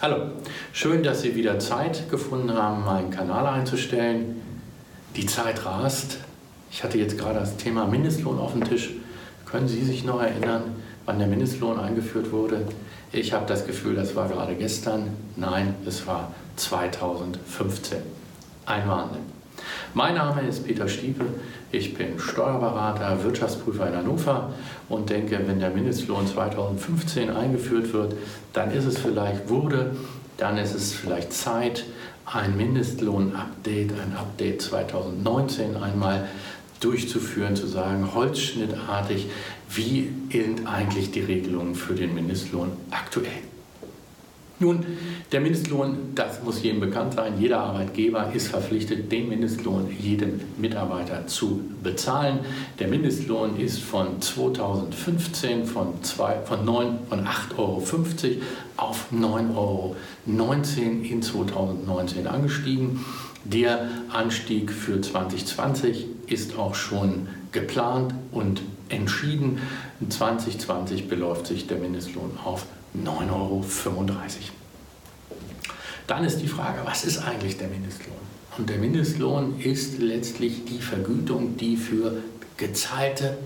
Hallo, schön, dass Sie wieder Zeit gefunden haben, meinen Kanal einzustellen. Die Zeit rast. Ich hatte jetzt gerade das Thema Mindestlohn auf dem Tisch. Können Sie sich noch erinnern, wann der Mindestlohn eingeführt wurde? Ich habe das Gefühl, das war gerade gestern. Nein, es war 2015. Ein Wahnsinn. Mein Name ist Peter Stiepe, ich bin Steuerberater, Wirtschaftsprüfer in Hannover und denke, wenn der Mindestlohn 2015 eingeführt wird, dann ist es vielleicht wurde, dann ist es vielleicht Zeit, ein Mindestlohn-Update, ein Update 2019 einmal durchzuführen, zu sagen, holzschnittartig, wie sind eigentlich die Regelungen für den Mindestlohn aktuell. Nun, der Mindestlohn, das muss jedem bekannt sein. Jeder Arbeitgeber ist verpflichtet, den Mindestlohn jedem Mitarbeiter zu bezahlen. Der Mindestlohn ist von 2015 von, zwei, von, 9, von 8,50 Euro auf 9,19 Euro in 2019 angestiegen. Der Anstieg für 2020 ist auch schon geplant und entschieden. 2020 beläuft sich der Mindestlohn auf 9,35 Euro. Dann ist die Frage, was ist eigentlich der Mindestlohn? Und der Mindestlohn ist letztlich die Vergütung, die für gezahlte,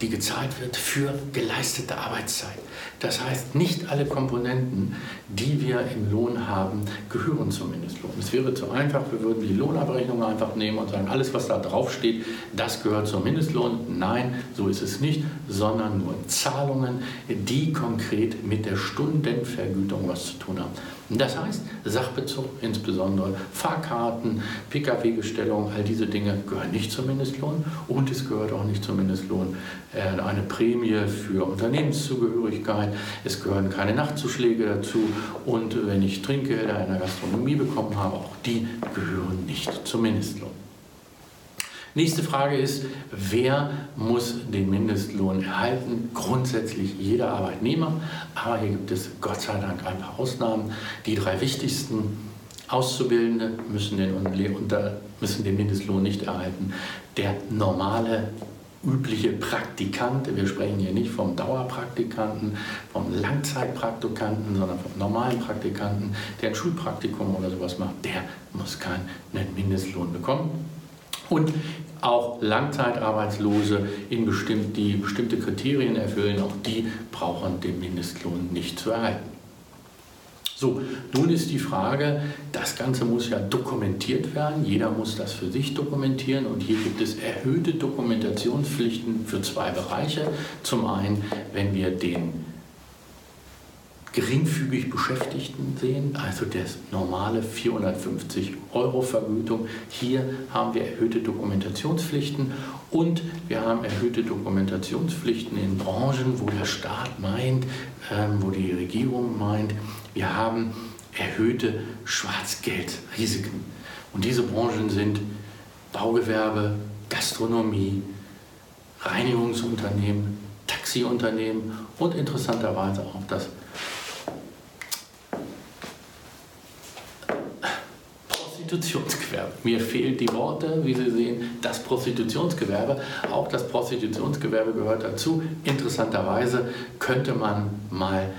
die gezahlt wird für geleistete Arbeitszeit. Das heißt, nicht alle Komponenten, die wir im Lohn haben, gehören zum Mindestlohn. Es wäre zu einfach, wir würden die Lohnabrechnung einfach nehmen und sagen, alles, was da drauf steht, das gehört zum Mindestlohn. Nein, so ist es nicht, sondern nur Zahlungen, die konkret mit der Stundenvergütung was zu tun haben. Das heißt, Sachbezug, insbesondere Fahrkarten, Pkw-Gestellung, all diese Dinge gehören nicht zum Mindestlohn und es gehört auch nicht zum Mindestlohn äh, eine Prämie für Unternehmenszugehörigkeit, es gehören keine Nachtzuschläge dazu und wenn ich Trinkgelder in der Gastronomie bekommen habe, auch die gehören nicht zum Mindestlohn. Nächste Frage ist, wer muss den Mindestlohn erhalten? Grundsätzlich jeder Arbeitnehmer, aber hier gibt es Gott sei Dank ein paar Ausnahmen. Die drei wichtigsten Auszubildende müssen den, müssen den Mindestlohn nicht erhalten. Der normale übliche Praktikant, wir sprechen hier nicht vom Dauerpraktikanten, vom Langzeitpraktikanten, sondern vom normalen Praktikanten, der ein Schulpraktikum oder sowas macht, der muss keinen Mindestlohn bekommen. Und auch Langzeitarbeitslose, in bestimmt, die bestimmte Kriterien erfüllen, auch die brauchen den Mindestlohn nicht zu erhalten. So, nun ist die Frage, das Ganze muss ja dokumentiert werden, jeder muss das für sich dokumentieren und hier gibt es erhöhte Dokumentationspflichten für zwei Bereiche. Zum einen, wenn wir den geringfügig Beschäftigten sehen, also das normale 450 Euro Vergütung. Hier haben wir erhöhte Dokumentationspflichten und wir haben erhöhte Dokumentationspflichten in Branchen, wo der Staat meint, ähm, wo die Regierung meint, wir haben erhöhte Schwarzgeldrisiken. Und diese Branchen sind Baugewerbe, Gastronomie, Reinigungsunternehmen, Taxiunternehmen und interessanterweise auch das Prostitutionsgewerbe. Mir fehlen die Worte, wie Sie sehen, das Prostitutionsgewerbe. Auch das Prostitutionsgewerbe gehört dazu. Interessanterweise könnte man mal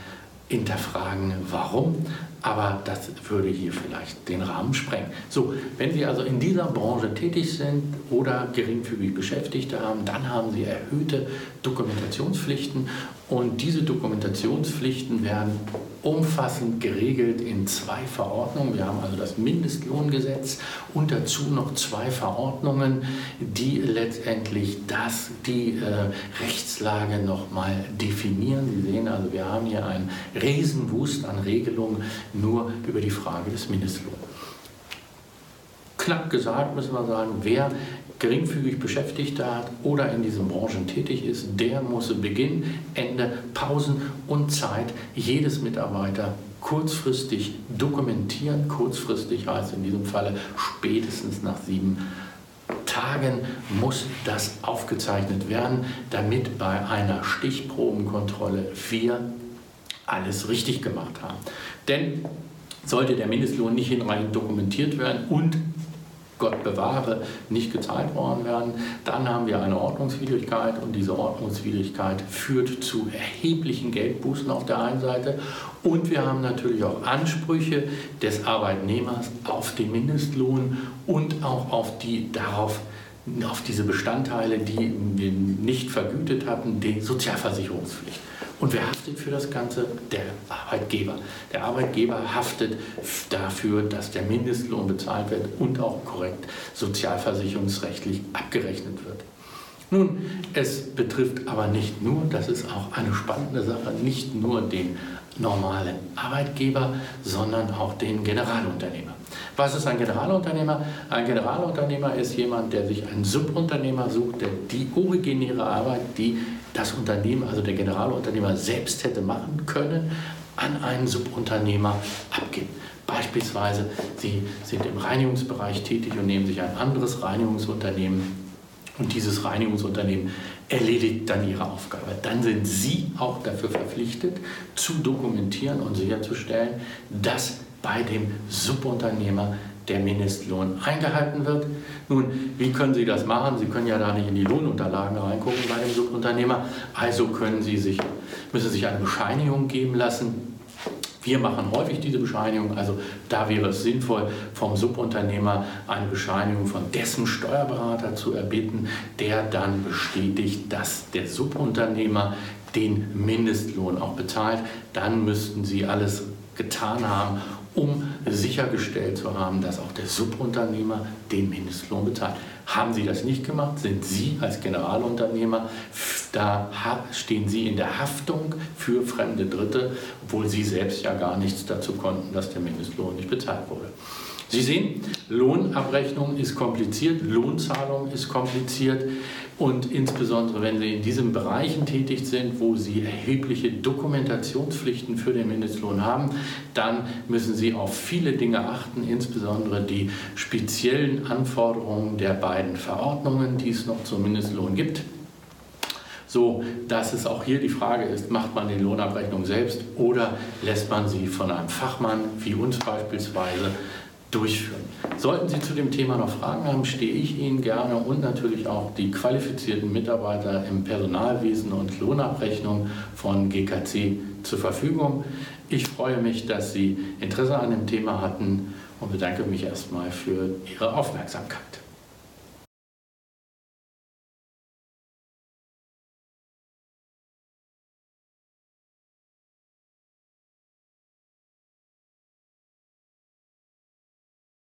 hinterfragen, warum, aber das würde hier vielleicht den Rahmen sprengen. So, wenn Sie also in dieser Branche tätig sind oder geringfügig Beschäftigte haben, dann haben Sie erhöhte Dokumentationspflichten und diese Dokumentationspflichten werden umfassend geregelt in zwei Verordnungen. Wir haben also das Mindestlohngesetz und dazu noch zwei Verordnungen, die letztendlich das, die äh, Rechtslage nochmal definieren. Sie sehen also, wir haben hier einen Riesenwust an Regelungen nur über die Frage des Mindestlohns. Knapp gesagt müssen wir sagen, wer geringfügig Beschäftigte hat oder in diesen Branchen tätig ist, der muss Beginn, Ende, Pausen und Zeit jedes Mitarbeiter kurzfristig dokumentieren. Kurzfristig heißt in diesem Falle spätestens nach sieben Tagen muss das aufgezeichnet werden, damit bei einer Stichprobenkontrolle wir alles richtig gemacht haben. Denn sollte der Mindestlohn nicht hinreichend dokumentiert werden und Gott bewahre, nicht gezahlt worden werden. Dann haben wir eine Ordnungswidrigkeit und diese Ordnungswidrigkeit führt zu erheblichen Geldbußen auf der einen Seite. Und wir haben natürlich auch Ansprüche des Arbeitnehmers auf den Mindestlohn und auch auf die darauf auf diese Bestandteile, die wir nicht vergütet hatten, die Sozialversicherungspflicht. Und wer haftet für das Ganze? Der Arbeitgeber. Der Arbeitgeber haftet dafür, dass der Mindestlohn bezahlt wird und auch korrekt sozialversicherungsrechtlich abgerechnet wird. Nun, es betrifft aber nicht nur, das ist auch eine spannende Sache, nicht nur den normalen Arbeitgeber, sondern auch den Generalunternehmer. Was ist ein Generalunternehmer? Ein Generalunternehmer ist jemand, der sich einen Subunternehmer sucht, der die originäre Arbeit, die das Unternehmen, also der Generalunternehmer selbst hätte machen können, an einen Subunternehmer abgibt. Beispielsweise, Sie sind im Reinigungsbereich tätig und nehmen sich ein anderes Reinigungsunternehmen und dieses Reinigungsunternehmen erledigt dann ihre Aufgabe. Dann sind Sie auch dafür verpflichtet, zu dokumentieren und sicherzustellen, dass bei dem Subunternehmer der Mindestlohn eingehalten wird. Nun, wie können Sie das machen? Sie können ja da nicht in die Lohnunterlagen reingucken bei dem Subunternehmer. Also können Sie sich, müssen sich eine Bescheinigung geben lassen. Wir machen häufig diese Bescheinigung, also da wäre es sinnvoll, vom Subunternehmer eine Bescheinigung von dessen Steuerberater zu erbitten, der dann bestätigt, dass der Subunternehmer den Mindestlohn auch bezahlt. Dann müssten Sie alles getan haben, um sichergestellt zu haben, dass auch der Subunternehmer den Mindestlohn bezahlt. Haben Sie das nicht gemacht, sind Sie als Generalunternehmer, da stehen Sie in der Haftung für fremde Dritte, obwohl Sie selbst ja gar nichts dazu konnten, dass der Mindestlohn nicht bezahlt wurde. Sie sehen, Lohnabrechnung ist kompliziert, Lohnzahlung ist kompliziert und insbesondere wenn Sie in diesen Bereichen tätig sind, wo Sie erhebliche Dokumentationspflichten für den Mindestlohn haben, dann müssen Sie auf viele Dinge achten, insbesondere die speziellen Anforderungen der beiden Verordnungen, die es noch zum Mindestlohn gibt so dass es auch hier die Frage ist, macht man die Lohnabrechnung selbst oder lässt man sie von einem Fachmann wie uns beispielsweise durchführen. Sollten Sie zu dem Thema noch Fragen haben, stehe ich Ihnen gerne und natürlich auch die qualifizierten Mitarbeiter im Personalwesen und Lohnabrechnung von GKC zur Verfügung. Ich freue mich, dass Sie Interesse an dem Thema hatten und bedanke mich erstmal für Ihre Aufmerksamkeit.